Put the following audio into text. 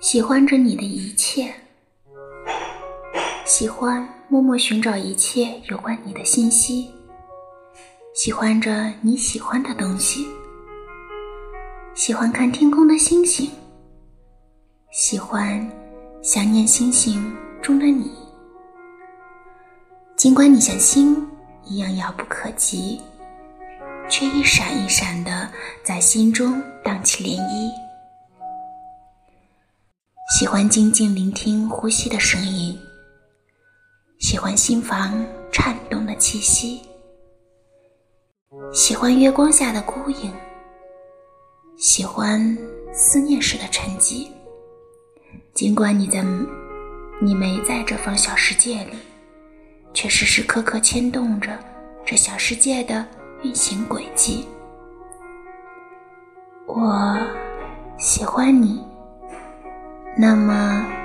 喜欢着你的一切，喜欢默默寻找一切有关你的信息，喜欢着你喜欢的东西，喜欢看天空的星星，喜欢想念星星中的你。尽管你像星一样遥不可及，却一闪一闪的在心中荡起涟漪。喜欢静静聆听呼吸的声音，喜欢心房颤动的气息，喜欢月光下的孤影，喜欢思念时的沉寂。尽管你在，你没在这方小世界里，却时时刻刻牵动着这小世界的运行轨迹。我喜欢你。那么，